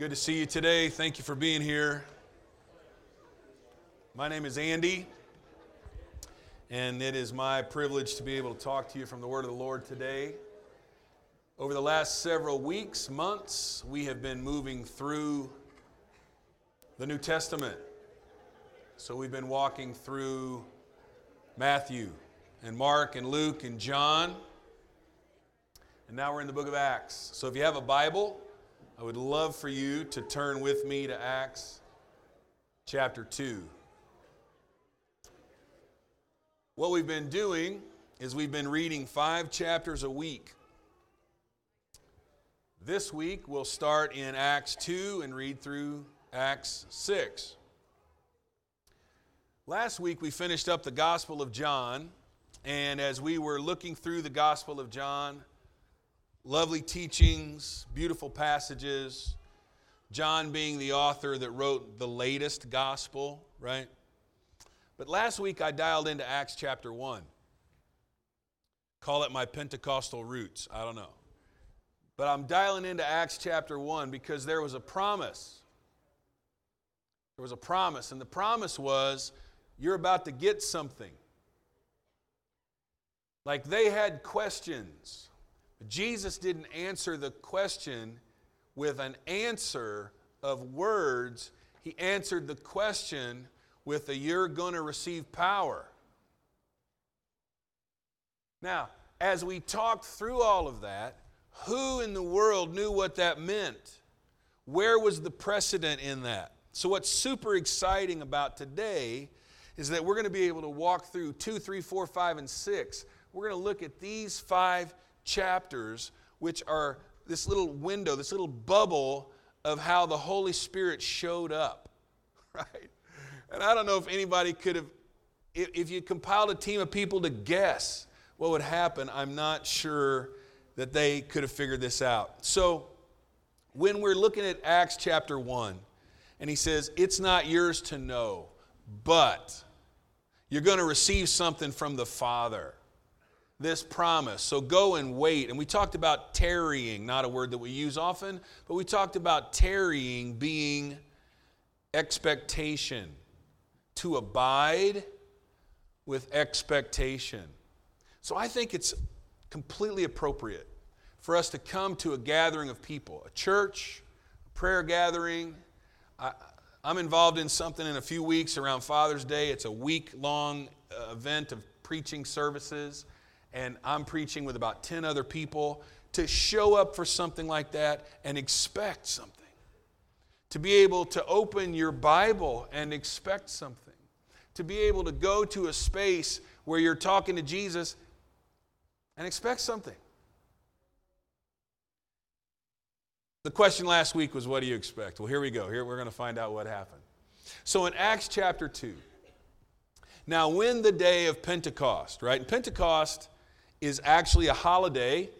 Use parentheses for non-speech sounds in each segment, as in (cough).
Good to see you today. Thank you for being here. My name is Andy, and it is my privilege to be able to talk to you from the Word of the Lord today. Over the last several weeks, months, we have been moving through the New Testament. So we've been walking through Matthew and Mark and Luke and John. And now we're in the book of Acts. So if you have a Bible, I would love for you to turn with me to Acts chapter 2. What we've been doing is we've been reading five chapters a week. This week we'll start in Acts 2 and read through Acts 6. Last week we finished up the Gospel of John, and as we were looking through the Gospel of John, lovely teachings, beautiful passages. John being the author that wrote the latest gospel, right? But last week I dialed into Acts chapter 1. Call it my Pentecostal roots, I don't know. But I'm dialing into Acts chapter 1 because there was a promise. There was a promise, and the promise was you're about to get something. Like they had questions. Jesus didn't answer the question with an answer of words. He answered the question with a you're going to receive power. Now, as we talked through all of that, who in the world knew what that meant? Where was the precedent in that? So, what's super exciting about today is that we're going to be able to walk through 2, 3, 4, 5, and 6. We're going to look at these five chapters, which are this little window, this little bubble of how the Holy Spirit showed up, (laughs) right? And I don't know if anybody could have, if you compiled a team of people to guess what would happen, I'm not sure that they could have figured this out. So, when we're looking at Acts chapter 1, and he says, It's not yours to know, but you're going to receive something from the Father this promise. So go and wait. And we talked about tarrying, not a word that we use often, but we talked about tarrying being expectation, to abide with expectation. So I think it's completely appropriate for us to come to a gathering of people, a church, a prayer gathering. I, am involved in something in a few weeks around Father's Day. It's a week long uh, event of preaching services and I'm preaching with about 10 other people, to show up for something like that and expect something. To be able to open your Bible and expect something. To be able to go to a space where you're talking to Jesus and expect something. The question last week was, What do you expect? Well, here we go. Here we're going to find out what happened. So in Acts chapter 2, now when the day of Pentecost, right? In Pentecost is actually a holiday,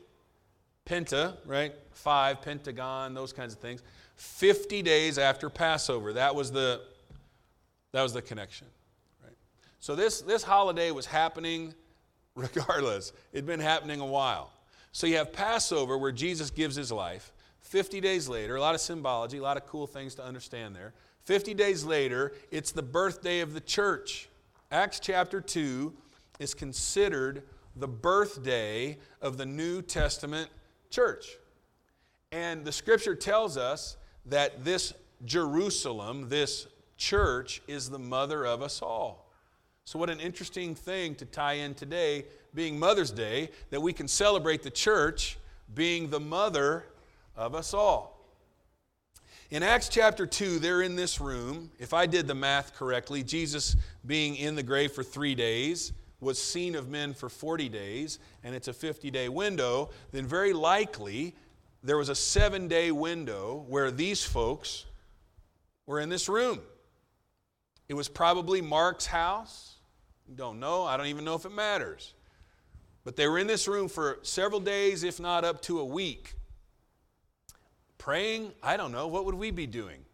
Penta, right? Five, Pentagon, those kinds of things. 50 days after Passover. That was the, that was the connection. Right? So this, this holiday was happening (laughs) regardless. It'd been happening a while. So you have Passover where Jesus gives his life. 50 days later, a lot of symbology, a lot of cool things to understand there. 50 days later, it's the birthday of the church. Acts chapter 2 is considered the birthday of the New Testament church. And the scripture tells us that this Jerusalem, this church, is the mother of us all. So, what an interesting thing to tie in today, being Mother's Day, that we can celebrate the church being the mother of us all. In Acts chapter 2, they're in this room. If I did the math correctly, Jesus being in the grave for three days, was seen of men for 40 days, and it's a 50 day window, then very likely there was a seven day window where these folks were in this room. It was probably Mark's house. Don't know. I don't even know if it matters. But they were in this room for several days, if not up to a week. Praying, I don't know. What would we be doing?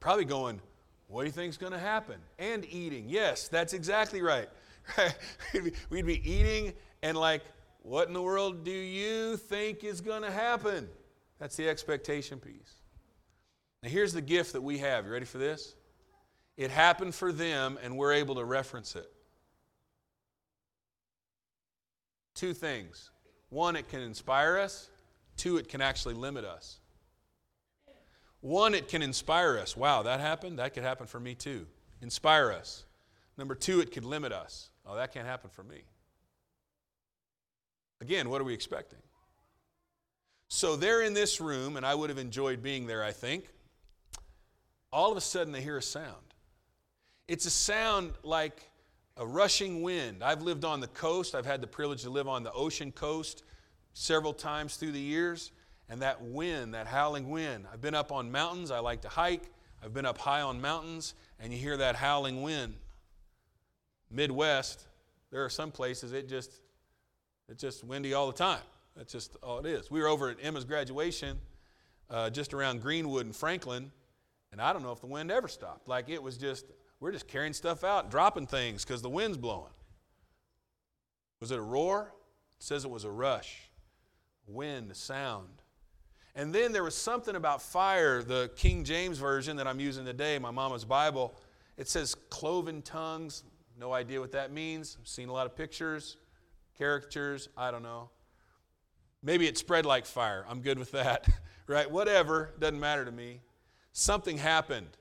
Probably going, what do you think is going to happen? And eating. Yes, that's exactly right. (laughs) We'd be eating and like, what in the world do you think is going to happen? That's the expectation piece. Now, here's the gift that we have. You ready for this? It happened for them, and we're able to reference it. Two things. One, it can inspire us. Two, it can actually limit us. One, it can inspire us. Wow, that happened? That could happen for me too. Inspire us. Number two, it could limit us. Oh, that can't happen for me. Again, what are we expecting? So they're in this room, and I would have enjoyed being there, I think. All of a sudden, they hear a sound. It's a sound like a rushing wind. I've lived on the coast, I've had the privilege to live on the ocean coast several times through the years. And that wind, that howling wind, I've been up on mountains, I like to hike. I've been up high on mountains, and you hear that howling wind. Midwest, there are some places it just it's just windy all the time. That's just all it is. We were over at Emma's graduation, uh, just around Greenwood and Franklin, and I don't know if the wind ever stopped. Like it was just we're just carrying stuff out, dropping things because the wind's blowing. Was it a roar? It says it was a rush, wind, sound. And then there was something about fire, the King James Version that I'm using today, my mama's Bible. It says cloven tongues. No idea what that means. I've seen a lot of pictures, caricatures, I don't know. Maybe it spread like fire. I'm good with that, (laughs) right? Whatever, doesn't matter to me. Something happened.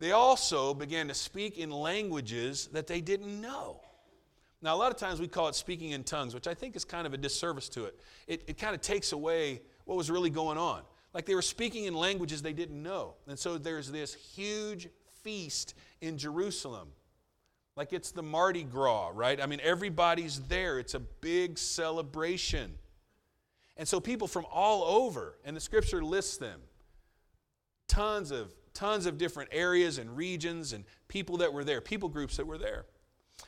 They also began to speak in languages that they didn't know. Now, a lot of times we call it speaking in tongues, which I think is kind of a disservice to it. It, it kind of takes away what was really going on. Like they were speaking in languages they didn't know. And so there's this huge feast in Jerusalem. Like it's the Mardi Gras, right? I mean, everybody's there. It's a big celebration. And so people from all over, and the scripture lists them, tons of tons of different areas and regions and people that were there, people groups that were there.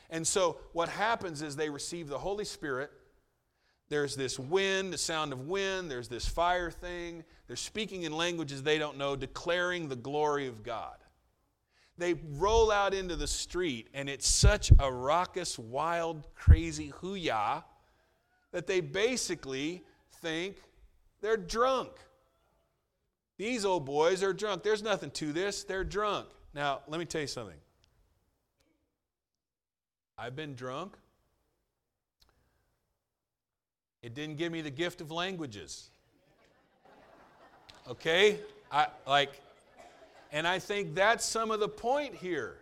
And so what happens is they receive the Holy Spirit there's this wind, the sound of wind, there's this fire thing. They're speaking in languages they don't know, declaring the glory of God. They roll out into the street, and it's such a raucous, wild, crazy hoo-yah that they basically think they're drunk. These old boys are drunk. There's nothing to this. They're drunk. Now, let me tell you something. I've been drunk. It didn't give me the gift of languages. Okay? I like and I think that's some of the point here.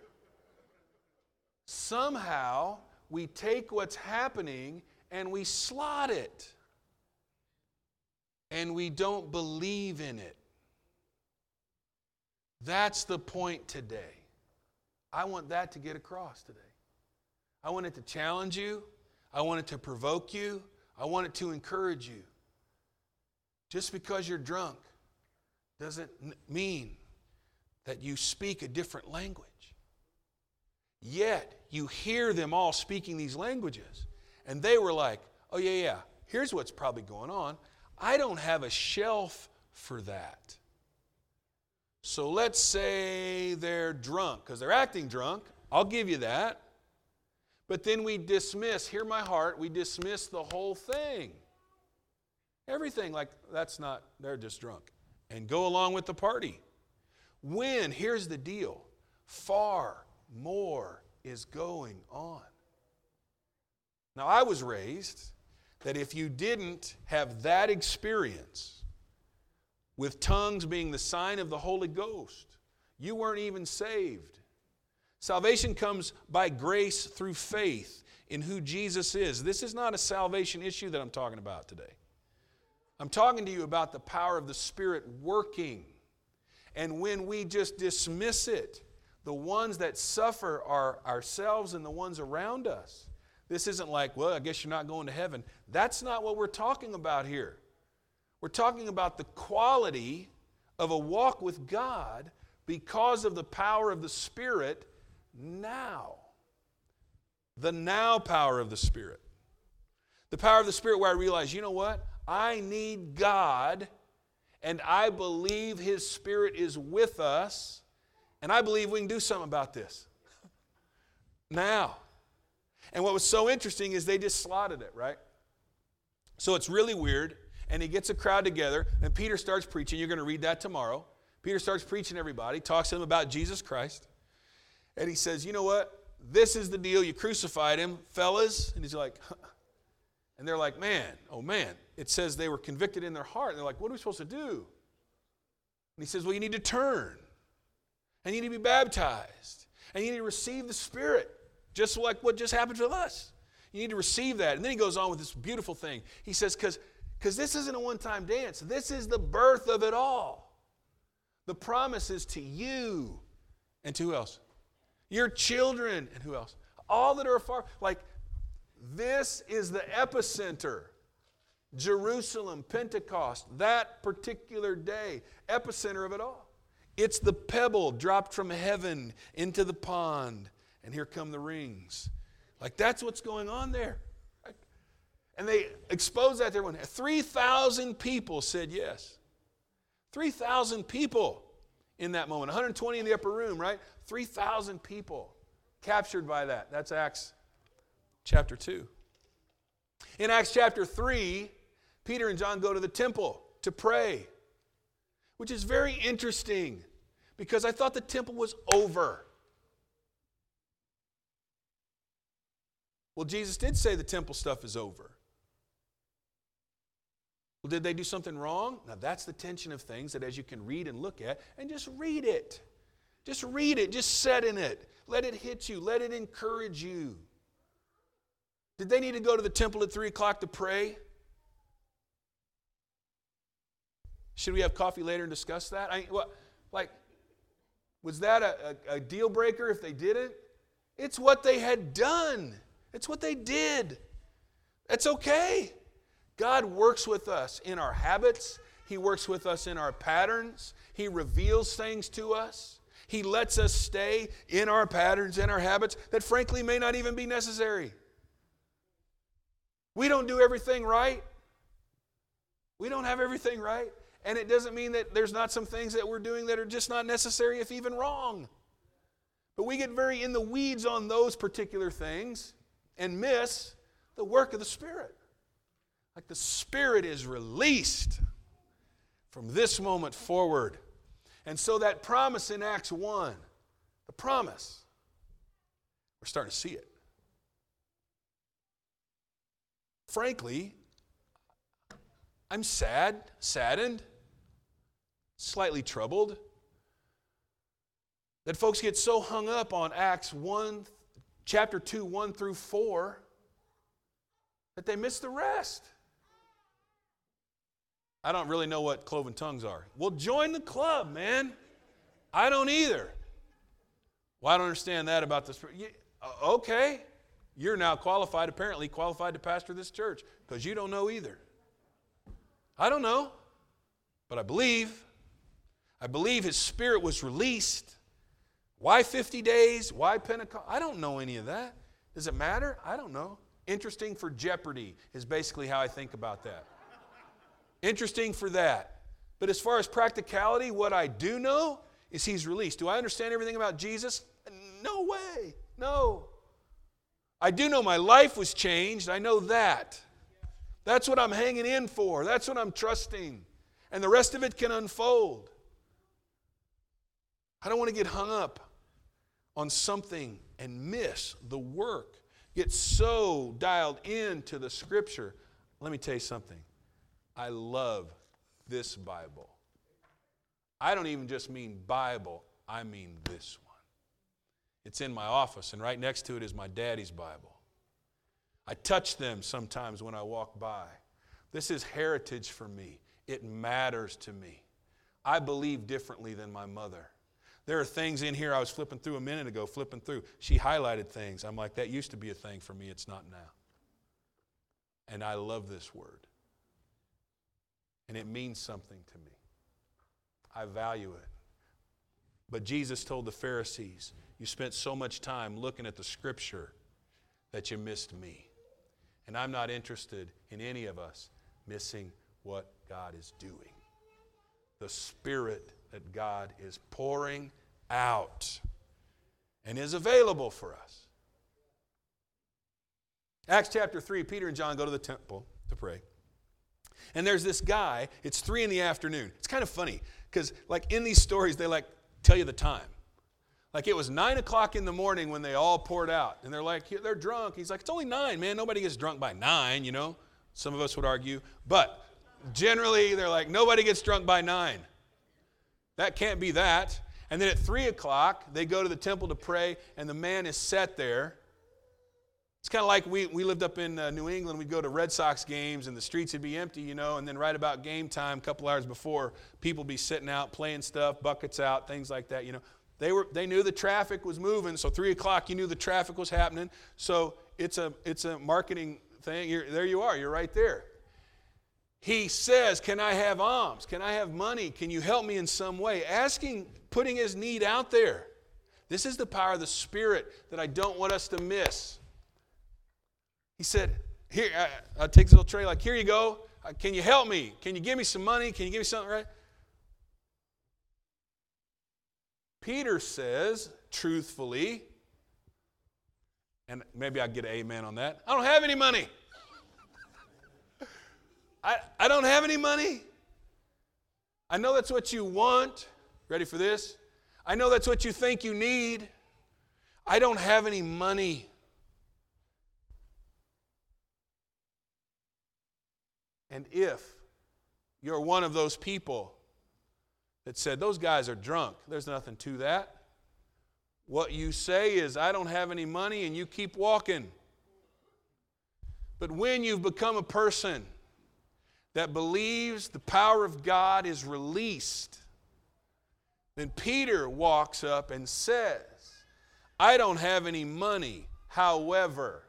Somehow we take what's happening and we slot it. And we don't believe in it. That's the point today. I want that to get across today. I want it to challenge you. I want it to provoke you. I wanted to encourage you. Just because you're drunk doesn't mean that you speak a different language. Yet, you hear them all speaking these languages. And they were like, oh, yeah, yeah, here's what's probably going on. I don't have a shelf for that. So let's say they're drunk, because they're acting drunk. I'll give you that. But then we dismiss, hear my heart, we dismiss the whole thing. Everything like that's not, they're just drunk. And go along with the party. When, here's the deal far more is going on. Now, I was raised that if you didn't have that experience, with tongues being the sign of the Holy Ghost, you weren't even saved. Salvation comes by grace through faith in who Jesus is. This is not a salvation issue that I'm talking about today. I'm talking to you about the power of the Spirit working. And when we just dismiss it, the ones that suffer are ourselves and the ones around us. This isn't like, well, I guess you're not going to heaven. That's not what we're talking about here. We're talking about the quality of a walk with God because of the power of the Spirit now. The now power of the Spirit. The power of the Spirit where I realize, you know what? I need God, and I believe His Spirit is with us, and I believe we can do something about this. (laughs) now. And what was so interesting is they just slotted it, right? So it's really weird, and he gets a crowd together, and Peter starts preaching. You're going to read that tomorrow. Peter starts preaching everybody, talks to them about Jesus Christ. And he says, You know what? This is the deal. You crucified him, fellas. And he's like, huh. And they're like, Man, oh man. It says they were convicted in their heart. And they're like, What are we supposed to do? And he says, Well, you need to turn. And you need to be baptized. And you need to receive the Spirit, just like what just happened to us. You need to receive that. And then he goes on with this beautiful thing. He says, Because because this isn't a one time dance, this is the birth of it all. The promise is to you and to who else? Your children and who else? All that are far. Like, this is the epicenter. Jerusalem, Pentecost, that particular day, epicenter of it all. It's the pebble dropped from heaven into the pond, and here come the rings. Like, that's what's going on there. And they exposed that to everyone. 3,000 people said yes. 3,000 people in that moment. 120 in the upper room, right? 3,000 people captured by that. That's Acts chapter 2. In Acts chapter 3, Peter and John go to the temple to pray, which is very interesting because I thought the temple was over. Well, Jesus did say the temple stuff is over. Well, did they do something wrong? Now, that's the tension of things that as you can read and look at, and just read it. Just read it, just set in it. Let it hit you, let it encourage you. Did they need to go to the temple at 3 o'clock to pray? Should we have coffee later and discuss that? I, what, like, was that a, a, a deal breaker if they didn't? It's what they had done. It's what they did. It's okay. God works with us in our habits, He works with us in our patterns, He reveals things to us. He lets us stay in our patterns and our habits that frankly may not even be necessary. We don't do everything right. We don't have everything right. And it doesn't mean that there's not some things that we're doing that are just not necessary, if even wrong. But we get very in the weeds on those particular things and miss the work of the Spirit. Like the Spirit is released from this moment forward. And so that promise in Acts 1, the promise, we're starting to see it. Frankly, I'm sad, saddened, slightly troubled that folks get so hung up on Acts 1, chapter 2, 1 through 4, that they miss the rest. I don't really know what cloven tongues are. Well, join the club, man. I don't either. Well, I don't understand that about this. Uh, okay. You're now qualified, apparently qualified to pastor this church because you don't know either. I don't know, but I believe. I believe his spirit was released. Why 50 days? Why Pentecost? I don't know any of that. Does it matter? I don't know. Interesting for jeopardy is basically how I think about that. Interesting for that. But as far as practicality, what I do know is he's released. Do I understand everything about Jesus? No way. No. I do know my life was changed. I know that. That's what I'm hanging in for. That's what I'm trusting. And the rest of it can unfold. I don't want to get hung up on something and miss the work. Get so dialed into the scripture. Let me tell you something. I love this Bible. I don't even just mean Bible, I mean this one. It's in my office, and right next to it is my daddy's Bible. I touch them sometimes when I walk by. This is heritage for me, it matters to me. I believe differently than my mother. There are things in here I was flipping through a minute ago, flipping through. She highlighted things. I'm like, that used to be a thing for me, it's not now. And I love this word and it means something to me. I value it. But Jesus told the Pharisees, You spent so much time looking at the scripture that you missed me. And I'm not interested in any of us missing what God is doing. The Spirit that God is pouring out and is available for us. Acts chapter 3, Peter and John go to the temple to pray. And there's this guy, it's three in the afternoon. It's kind of funny because, like, in these stories, they like tell you the time. Like, it was nine o'clock in the morning when they all poured out. And they're like, they're drunk. He's like, it's only nine, man. Nobody gets drunk by nine, you know? Some of us would argue. But generally, they're like, nobody gets drunk by nine. That can't be that. And then at three o'clock, they go to the temple to pray, and the man is set there it's kind of like we, we lived up in uh, New England. We'd go to Red Sox games and the streets would be empty, you know, and then right about game time, a couple hours before, people be sitting out playing stuff, buckets out, things like that, you know. They, were, they knew the traffic was moving, so 3 o'clock you knew the traffic was happening. So it's a, it's a marketing thing. You're, there you are, you're right there. He says, Can I have alms? Can I have money? Can you help me in some way? Asking, putting his need out there. This is the power of the Spirit that I don't want us to miss. He said, Here, I, I take this little tray, like, Here you go. Uh, can you help me? Can you give me some money? Can you give me something, right? Peter says, truthfully, and maybe I get an amen on that. I don't have any money. (laughs) I, I don't have any money. I know that's what you want. Ready for this? I know that's what you think you need. I don't have any money. And if you're one of those people that said, those guys are drunk, there's nothing to that. What you say is, I don't have any money, and you keep walking. But when you've become a person that believes the power of God is released, then Peter walks up and says, I don't have any money, however.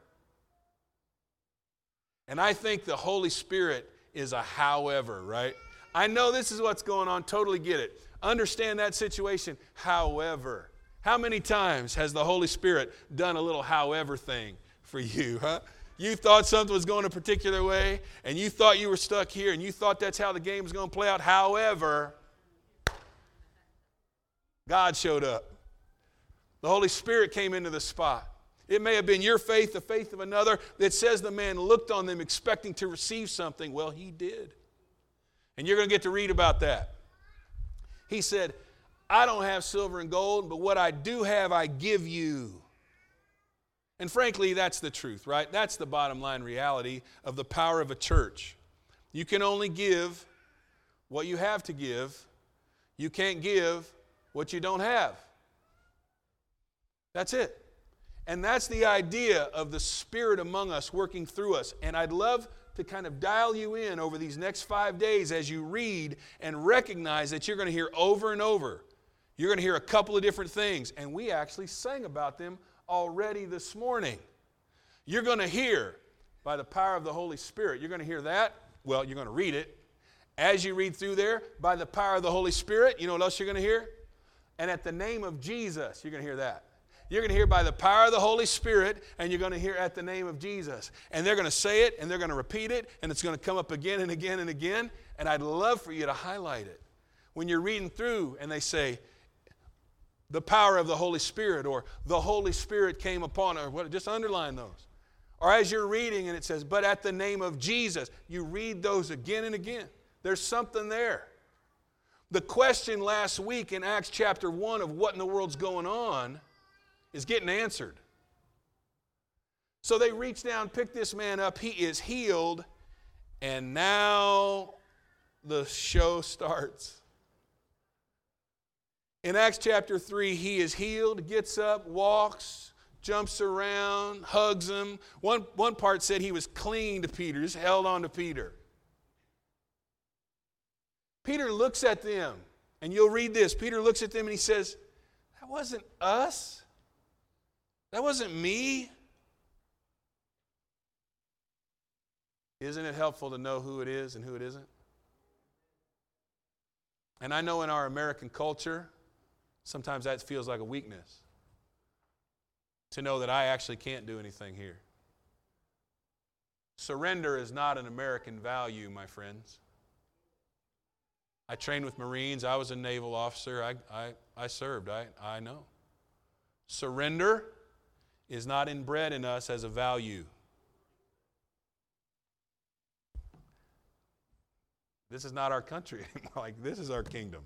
And I think the Holy Spirit is a however, right? I know this is what's going on, totally get it. Understand that situation, however. How many times has the Holy Spirit done a little however thing for you, (laughs) huh? You thought something was going a particular way, and you thought you were stuck here, and you thought that's how the game was going to play out. However, God showed up. The Holy Spirit came into the spot. It may have been your faith, the faith of another, that says the man looked on them expecting to receive something. Well, he did. And you're going to get to read about that. He said, I don't have silver and gold, but what I do have, I give you. And frankly, that's the truth, right? That's the bottom line reality of the power of a church. You can only give what you have to give, you can't give what you don't have. That's it. And that's the idea of the Spirit among us working through us. And I'd love to kind of dial you in over these next five days as you read and recognize that you're going to hear over and over. You're going to hear a couple of different things. And we actually sang about them already this morning. You're going to hear by the power of the Holy Spirit. You're going to hear that. Well, you're going to read it. As you read through there, by the power of the Holy Spirit, you know what else you're going to hear? And at the name of Jesus, you're going to hear that. You're going to hear by the power of the Holy Spirit, and you're going to hear at the name of Jesus. And they're going to say it, and they're going to repeat it, and it's going to come up again and again and again. And I'd love for you to highlight it. When you're reading through and they say, the power of the Holy Spirit, or the Holy Spirit came upon, or what, just underline those. Or as you're reading and it says, but at the name of Jesus, you read those again and again. There's something there. The question last week in Acts chapter 1 of what in the world's going on is getting answered. So they reach down, pick this man up. He is healed. And now the show starts. In Acts chapter 3, he is healed, gets up, walks, jumps around, hugs him. One, one part said he was clinging to Peter, just held on to Peter. Peter looks at them, and you'll read this. Peter looks at them and he says, That wasn't us. That wasn't me. Isn't it helpful to know who it is and who it isn't? And I know in our American culture, sometimes that feels like a weakness to know that I actually can't do anything here. Surrender is not an American value, my friends. I trained with Marines. I was a naval officer. I, I, I served. I, I know. Surrender is not inbred in us as a value. This is not our country (laughs) anymore. Like, this is our kingdom.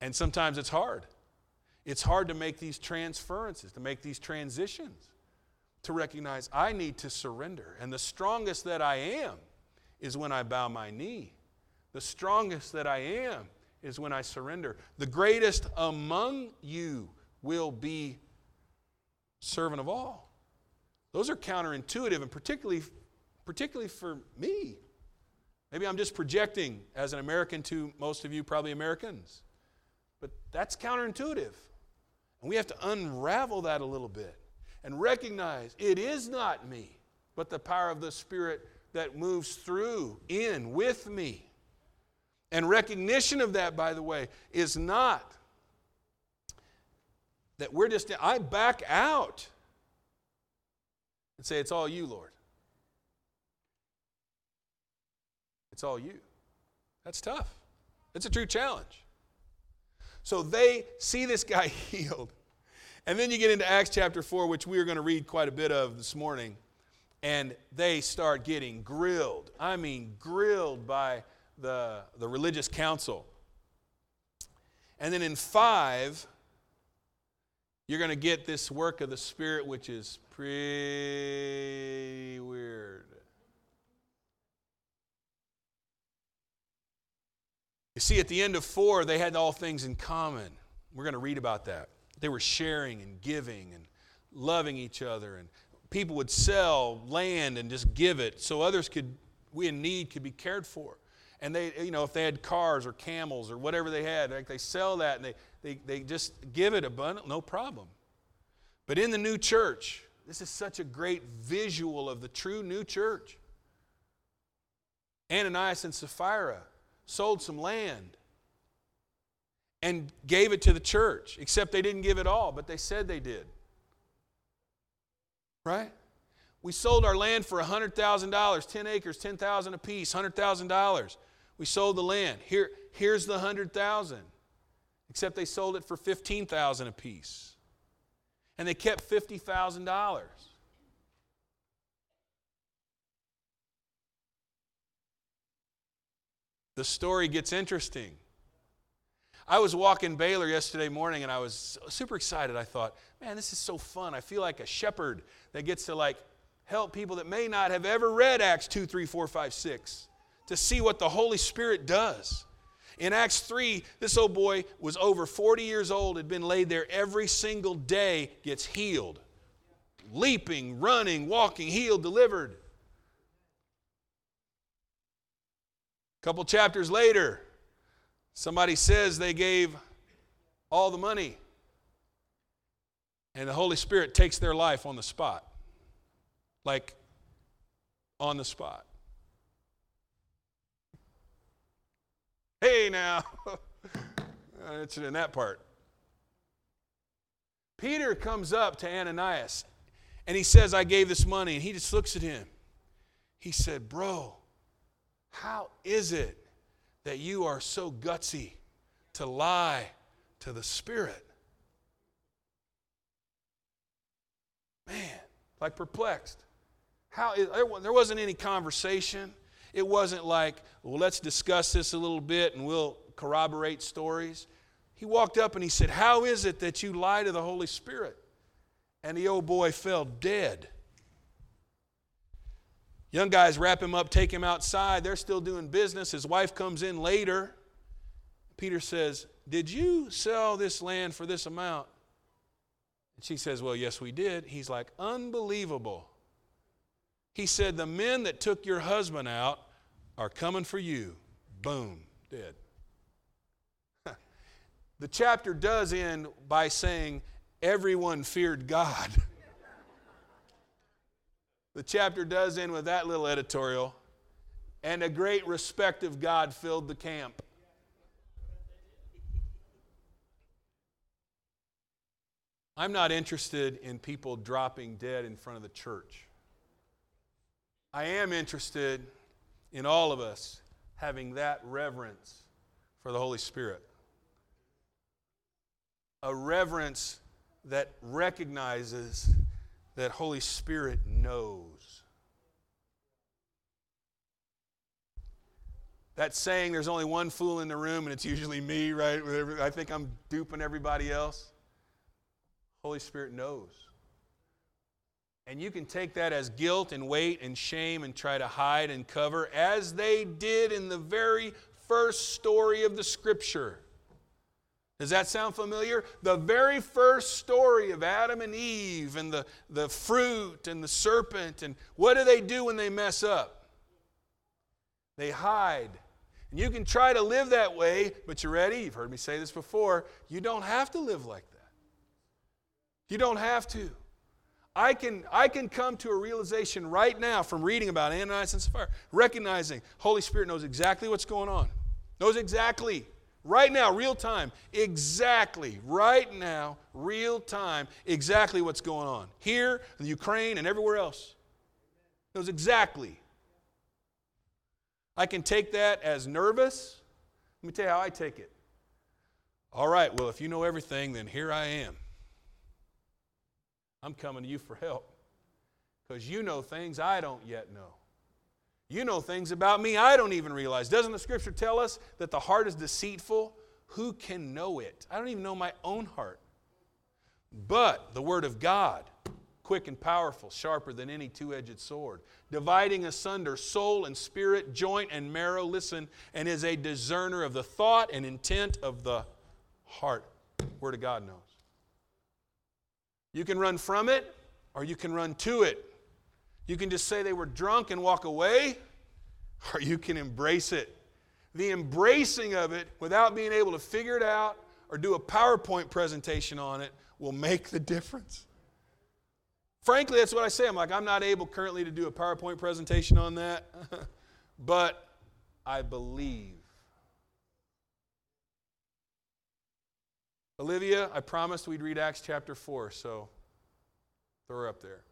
And sometimes it's hard. It's hard to make these transferences, to make these transitions, to recognize I need to surrender. And the strongest that I am is when I bow my knee. The strongest that I am is when I surrender. The greatest among you will be servant of all. Those are counterintuitive and particularly, particularly for me. Maybe I'm just projecting as an American to most of you, probably Americans. But that's counterintuitive. And we have to unravel that a little bit and recognize it is not me, but the power of the Spirit that moves through, in, with me. And recognition of that, by the way, is not that we're just, I back out and say, It's all you, Lord. It's all you. That's tough. It's a true challenge. So they see this guy (laughs) healed. And then you get into Acts chapter 4, which we are going to read quite a bit of this morning. And they start getting grilled. I mean, grilled by the, the religious council. And then in 5, you're going to get this work of the Spirit, which is pretty weird. You see, at the end of four, they had all things in common. We're going to read about that. They were sharing and giving and loving each other, and people would sell land and just give it so others could, we in need, could be cared for. And they, you know, if they had cars or camels or whatever they had, like they sell that and they they, they just give it abundant, no problem. But in the new church, this is such a great visual of the true new church. Ananias and Sapphira sold some land and gave it to the church, except they didn't give it all, but they said they did. Right? We sold our land for $100,000, 10 acres, 10,000 apiece, $100,000. We sold the land. Here, here's the 100,000 except they sold it for 15,000 apiece. And they kept $50,000. The story gets interesting. I was walking Baylor yesterday morning and I was super excited. I thought, man, this is so fun. I feel like a shepherd that gets to like help people that may not have ever read Acts 2, 3, 4, 5, 6 to see what the Holy Spirit does. In Acts 3, this old boy was over 40 years old, had been laid there every single day, gets healed. Leaping, running, walking, healed, delivered. A couple chapters later, somebody says they gave all the money, and the Holy Spirit takes their life on the spot. Like on the spot. Hey, now. (laughs) I'm in that part. Peter comes up to Ananias and he says, I gave this money. And he just looks at him. He said, Bro, how is it that you are so gutsy to lie to the Spirit? Man, like perplexed. How is, there wasn't any conversation. It wasn't like, well, let's discuss this a little bit and we'll corroborate stories. He walked up and he said, How is it that you lie to the Holy Spirit? And the old boy fell dead. Young guys wrap him up, take him outside. They're still doing business. His wife comes in later. Peter says, Did you sell this land for this amount? And she says, Well, yes, we did. He's like, Unbelievable. He said, The men that took your husband out are coming for you. Boom, dead. the chapter does end by saying, Everyone feared God. (laughs) the chapter does end with that little editorial, and a great respect of God filled the camp. I'm not interested in people dropping dead in front of the church. I am interested in all of us having that reverence for the Holy Spirit. A reverence that recognizes that Holy Spirit knows. that saying, there's only one fool in the room and it's usually me, right? I think I'm duping everybody else. Holy Spirit knows. And you can take that as guilt and weight and shame and try to hide and cover, as they did in the very first story of the scripture. Does that sound familiar? The very first story of Adam and Eve and the, the fruit and the serpent. And what do they do when they mess up? They hide. And you can try to live that way, but you're ready? You've heard me say this before. You don't have to live like that. You don't have to. I can, I can come to a realization right now from reading about Ananias and Sapphira, recognizing Holy Spirit knows exactly what's going on. Knows exactly Right now, real time, exactly, right now, real time, exactly what's going on. Here, in Ukraine, and everywhere else. Knows exactly. I can take that as nervous. Let me tell you how I take it. All right, well, if you know everything, then here I am. I'm coming to you for help because you know things I don't yet know. You know things about me I don't even realize. Doesn't the scripture tell us that the heart is deceitful? Who can know it? I don't even know my own heart. But the word of God, quick and powerful, sharper than any two edged sword, dividing asunder soul and spirit, joint and marrow, listen, and is a discerner of the thought and intent of the heart. Word of God knows. You can run from it or you can run to it. You can just say they were drunk and walk away, (laughs) or you can embrace it. The embracing of it without being able to figure it out or do a PowerPoint presentation on it will make the difference. Frankly, that's what I say. I'm like, I'm not able currently to do a PowerPoint presentation on that, (laughs) but I believe. Olivia, I promised we'd read Acts chapter 4, so throw her up there.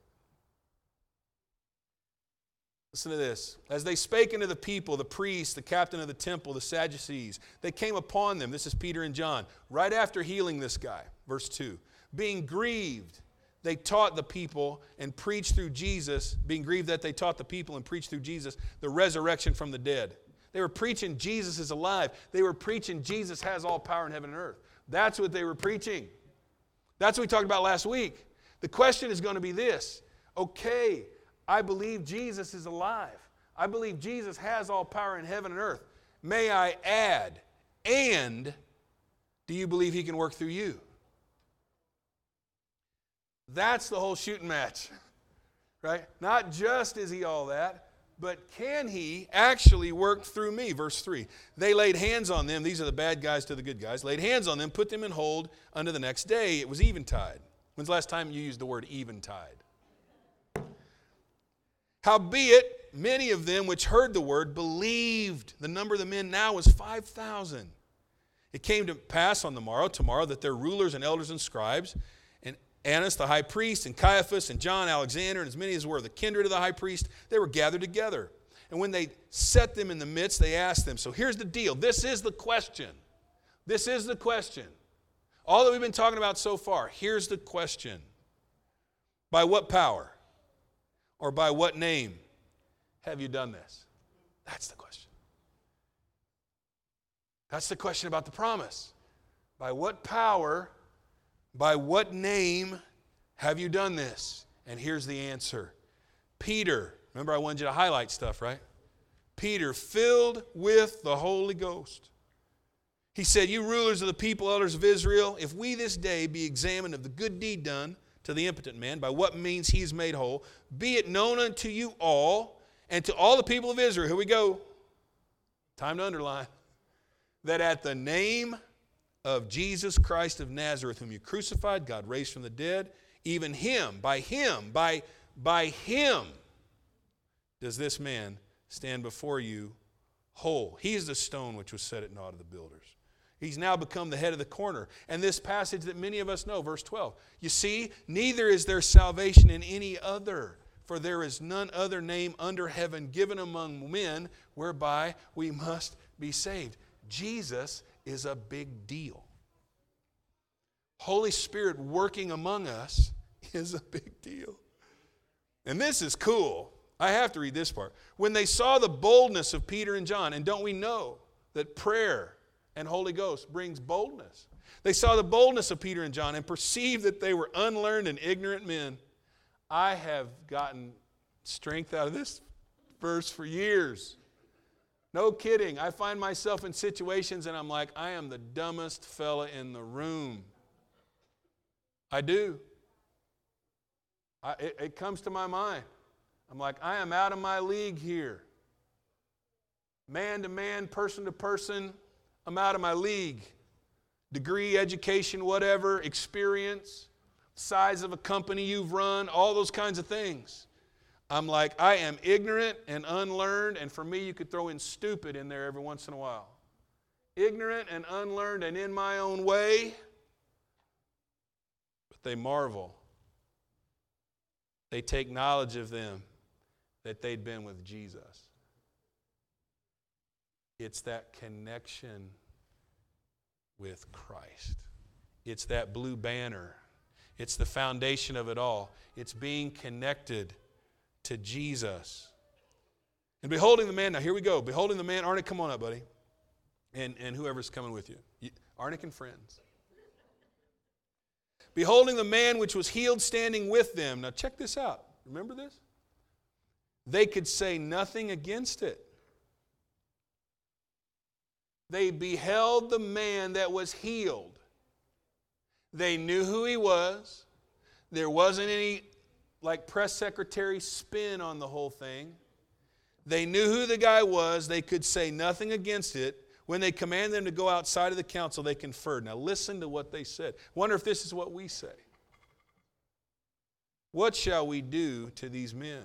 Listen to this. As they spake unto the people, the priests, the captain of the temple, the Sadducees, they came upon them. This is Peter and John, right after healing this guy. Verse 2. Being grieved, they taught the people and preached through Jesus, being grieved that they taught the people and preached through Jesus the resurrection from the dead. They were preaching Jesus is alive. They were preaching Jesus has all power in heaven and earth. That's what they were preaching. That's what we talked about last week. The question is going to be this okay, I believe Jesus is alive. I believe Jesus has all power in heaven and earth. May I add, and do you believe he can work through you? That's the whole shooting match, (laughs) right? Not just is he all that, but can he actually work through me? Verse 3. They laid hands on them. These are the bad guys to the good guys. Laid hands on them, put them in hold unto the next day. It was eventide. When's the last time you used the word eventide? Howbeit, many of them which heard the word believed. The number of the men now was 5,000. It came to pass on the morrow, tomorrow, that their rulers and elders and scribes, Annas the high priest, and Caiaphas, and John, Alexander, and as many as were the kindred of the high priest, they were gathered together. And when they set them in the midst, they asked them. So here's the deal. This is the question. This is the question. All that we've been talking about so far, here's the question By what power? or by what name have you done this? That's the question. That's the question about the promise. By what power, by what name have you done this? And here's the answer Peter, remember I wanted you to highlight stuff, right? Peter, filled with the Holy Ghost. He said, You rulers of the people, elders of Israel, if we this day be examined of the good deed done, to the impotent man, by what means he is made whole, be it known unto you all and to all the people of Israel. Here we go. Time to underline. That at the name of Jesus Christ of Nazareth, whom you crucified, God raised from the dead, even him, by him, by, by him, does this man stand before you whole. He is the stone which was set at naught of the builders. He's now become the head of the corner. And this passage that many of us know, verse 12. You see, neither is there salvation in any other, for there is none other name under heaven given among men whereby we must be saved. Jesus is a big deal. Holy Spirit working among us (laughs) is a big deal. And this is cool. I have to read this part. When they saw the boldness of Peter and John, and don't we know that prayer and Holy Ghost brings boldness? They saw the boldness of Peter and John and perceived that they were unlearned and ignorant men. I have gotten strength out of this verse for years. No kidding. I find myself in situations and I'm like, I am the dumbest fella in the room. I do. I, it, it comes to my mind. I'm like, I am out of my league here. Man to man, person to person, I'm out of my league. Degree, education, whatever, experience, size of a company you've run, all those kinds of things. I'm like, I am ignorant and unlearned, and for me, you could throw in stupid in there every once in a while. Ignorant and unlearned and in my own way, but they marvel. They take knowledge of them that they'd been with Jesus. It's that connection with Christ. It's that blue banner. It's the foundation of it all. It's being connected to Jesus. And beholding the man, now here we go. Beholding the man, Arnick, come on up, buddy. And, and whoever's coming with you. Arnick and friends. Beholding the man which was healed standing with them. Now check this out. Remember this? They could say nothing against it. They beheld the man that was healed. They knew who he was. There wasn't any like press secretary spin on the whole thing. They knew who the guy was. They could say nothing against it. When they commanded them to go outside of the council, they conferred. Now, listen to what they said. Wonder if this is what we say. What shall we do to these men?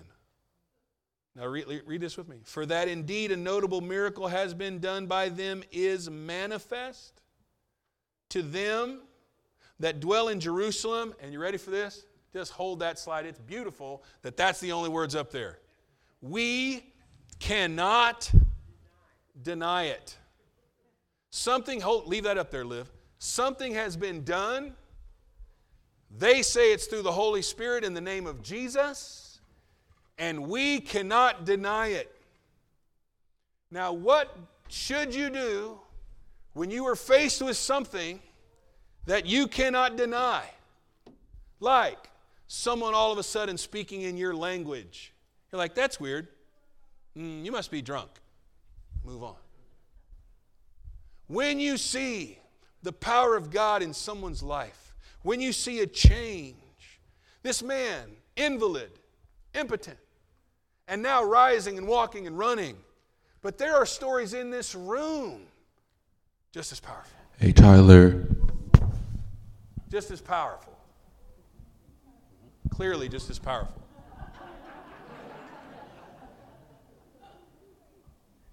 Now, read, read, this with me. For that indeed a notable miracle has been done by them is manifest to them that dwell in Jerusalem. And you ready for this? Just hold that slide. It's beautiful that that's the only words up there. We cannot deny it. Something, hold, leave that up there, Liv. Something has been done. They say it's through the Holy Spirit in the name of Jesus, and we cannot deny it. Now, what should you do when you are faced with something that you cannot deny? Like, someone all of a sudden speaking in your language. You're like, that's weird. Mm, you must be drunk. Move on. When you see the power of God in someone's life, when you see a change, this man, invalid, impotent, and now rising and walking and running. But there are stories in this room just as powerful. Hey, Tyler. Just as powerful clearly just as powerful.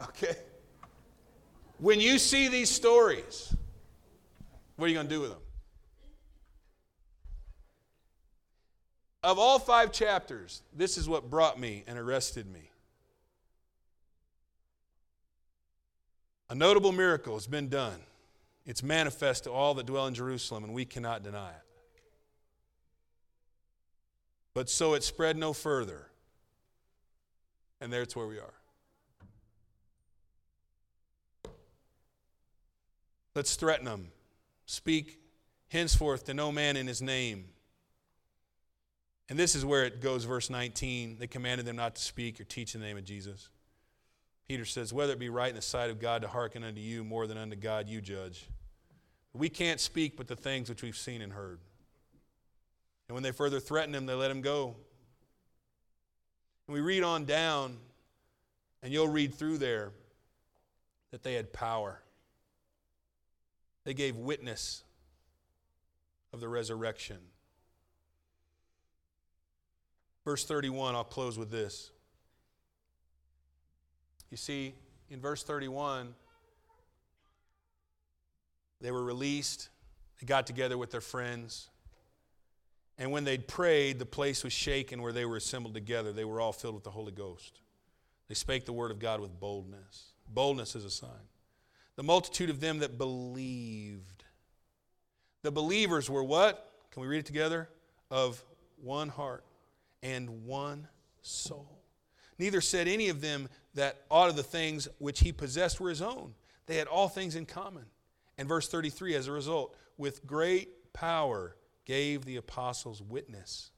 Okay? When you see these stories, what are you going to do with them? Of all five chapters, this is what brought me and arrested me. A notable miracle has been done. It's manifest to all that dwell in Jerusalem, and we cannot deny it. But so it spread no further. And there's where we are. Let's threaten them. Speak henceforth to no man in his name. And this is where it goes, verse 19. They commanded them not to speak or teach in the name of Jesus. Peter says, Whether it be right in the sight of God to hearken unto you more than unto God, you judge. We can't speak but the things which we've seen and heard. And when they further threatened him, they let him go. And we read on down, and you'll read through there that they had power. They gave witness of the resurrection. Verse 31, I'll close with this. You see, in verse 31, they were released, they got together with their friends. And when they'd prayed, the place was shaken where they were assembled together. They were all filled with the Holy Ghost. They spake the word of God with boldness. Boldness is a sign. The multitude of them that believed. The believers were what? Can we read it together? Of one heart and one soul. Neither said any of them that aught of the things which he possessed were his own. They had all things in common. And verse 33 as a result, with great power gave the apostles witness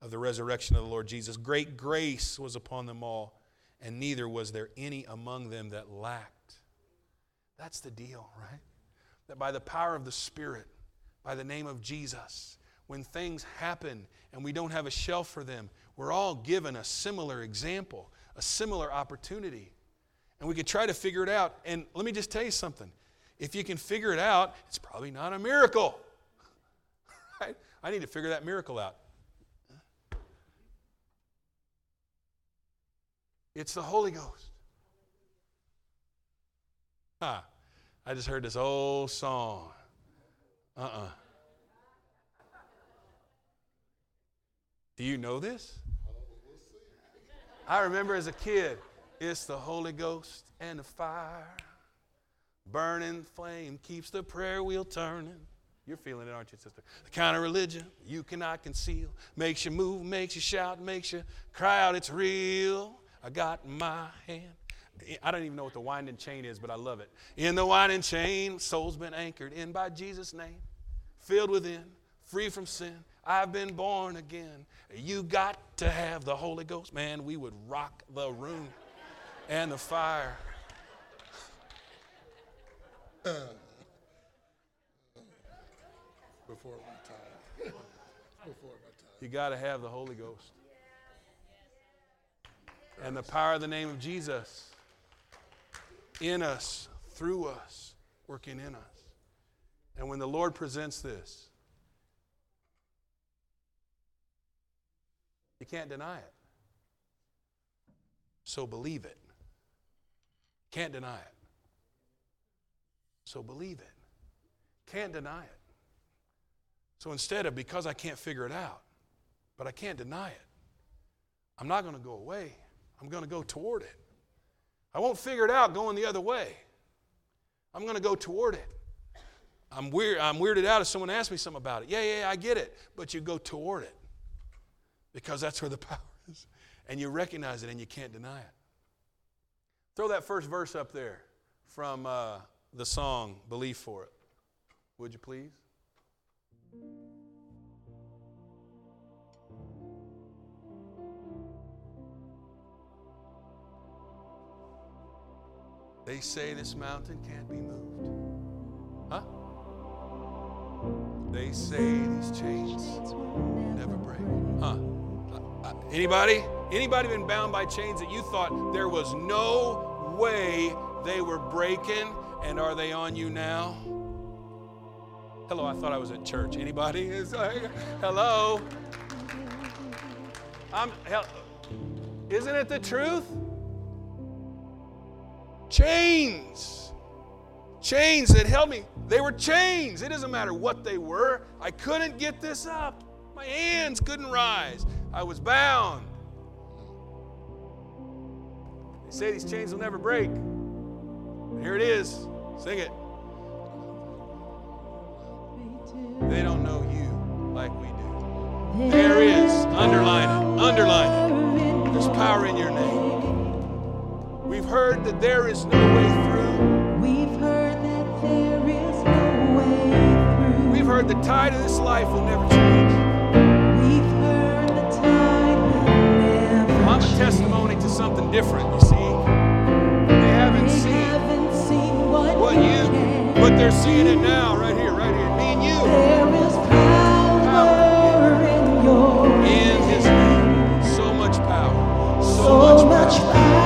of the resurrection of the Lord Jesus. Great grace was upon them all, and neither was there any among them that lacked. That's the deal, right? That by the power of the Spirit, by the name of Jesus, when things happen and we don't have a shelf for them, we're all given a similar example, a similar opportunity. And we could try to figure it out. And let me just tell you something. If you can figure it out, it's probably not a miracle. Right? I need to figure that miracle out. It's the Holy Ghost. Ah, I just heard this old song. Uh uh-uh. uh Do you know this? I remember as a kid, it's the Holy Ghost and the fire. Burning flame keeps the prayer wheel turning. You're feeling it, aren't you, sister? The kind of religion you cannot conceal. Makes you move, makes you shout, makes you cry out, it's real. I got my hand. I don't even know what the winding chain is, but I love it. In the winding chain, soul's been anchored in by Jesus' name, filled within, free from sin. I've been born again. You got to have the Holy Ghost. Man, we would rock the room and the fire. Uh. Before my time. (laughs) Before my time. You got to have the Holy Ghost. And the power of the name of Jesus in us, through us, working in us. And when the Lord presents this, you can't deny it. So believe it. Can't deny it. So believe it. Can't deny it. So instead of because I can't figure it out, but I can't deny it, I'm not going to go away. I'm going to go toward it. I won't figure it out going the other way. I'm going to go toward it. I'm, weird, I'm weirded out if someone asks me something about it. Yeah, yeah, yeah, I get it. But you go toward it because that's where the (laughs) power is. And you recognize it and you can't deny it. Throw that first verse up there from uh, the song Believe for It. Would you please? They say this mountain can't be moved. Huh? They say these chains never break. Huh? Uh, uh, anybody? Anybody been bound by chains that you thought there was no way they were breaking and are they on you now? Hello, I thought I was at church. Anybody? Uh, hello. I'm, isn't it the truth? Chains. Chains that held me. They were chains. It doesn't matter what they were. I couldn't get this up. My hands couldn't rise. I was bound. They say these chains will never break. Here it is. Sing it. They don't know you like we do. There is. Underline it. Underline it. There's power in your name. We've heard that there is no way through. We've heard that there is no way through. We've heard the tide of this life will never change. We've heard the tide will never Well, I'm a testimony to something different, you see. They haven't They seen haven't seen what, what you but they're seeing it now, so much power. So, much, much power.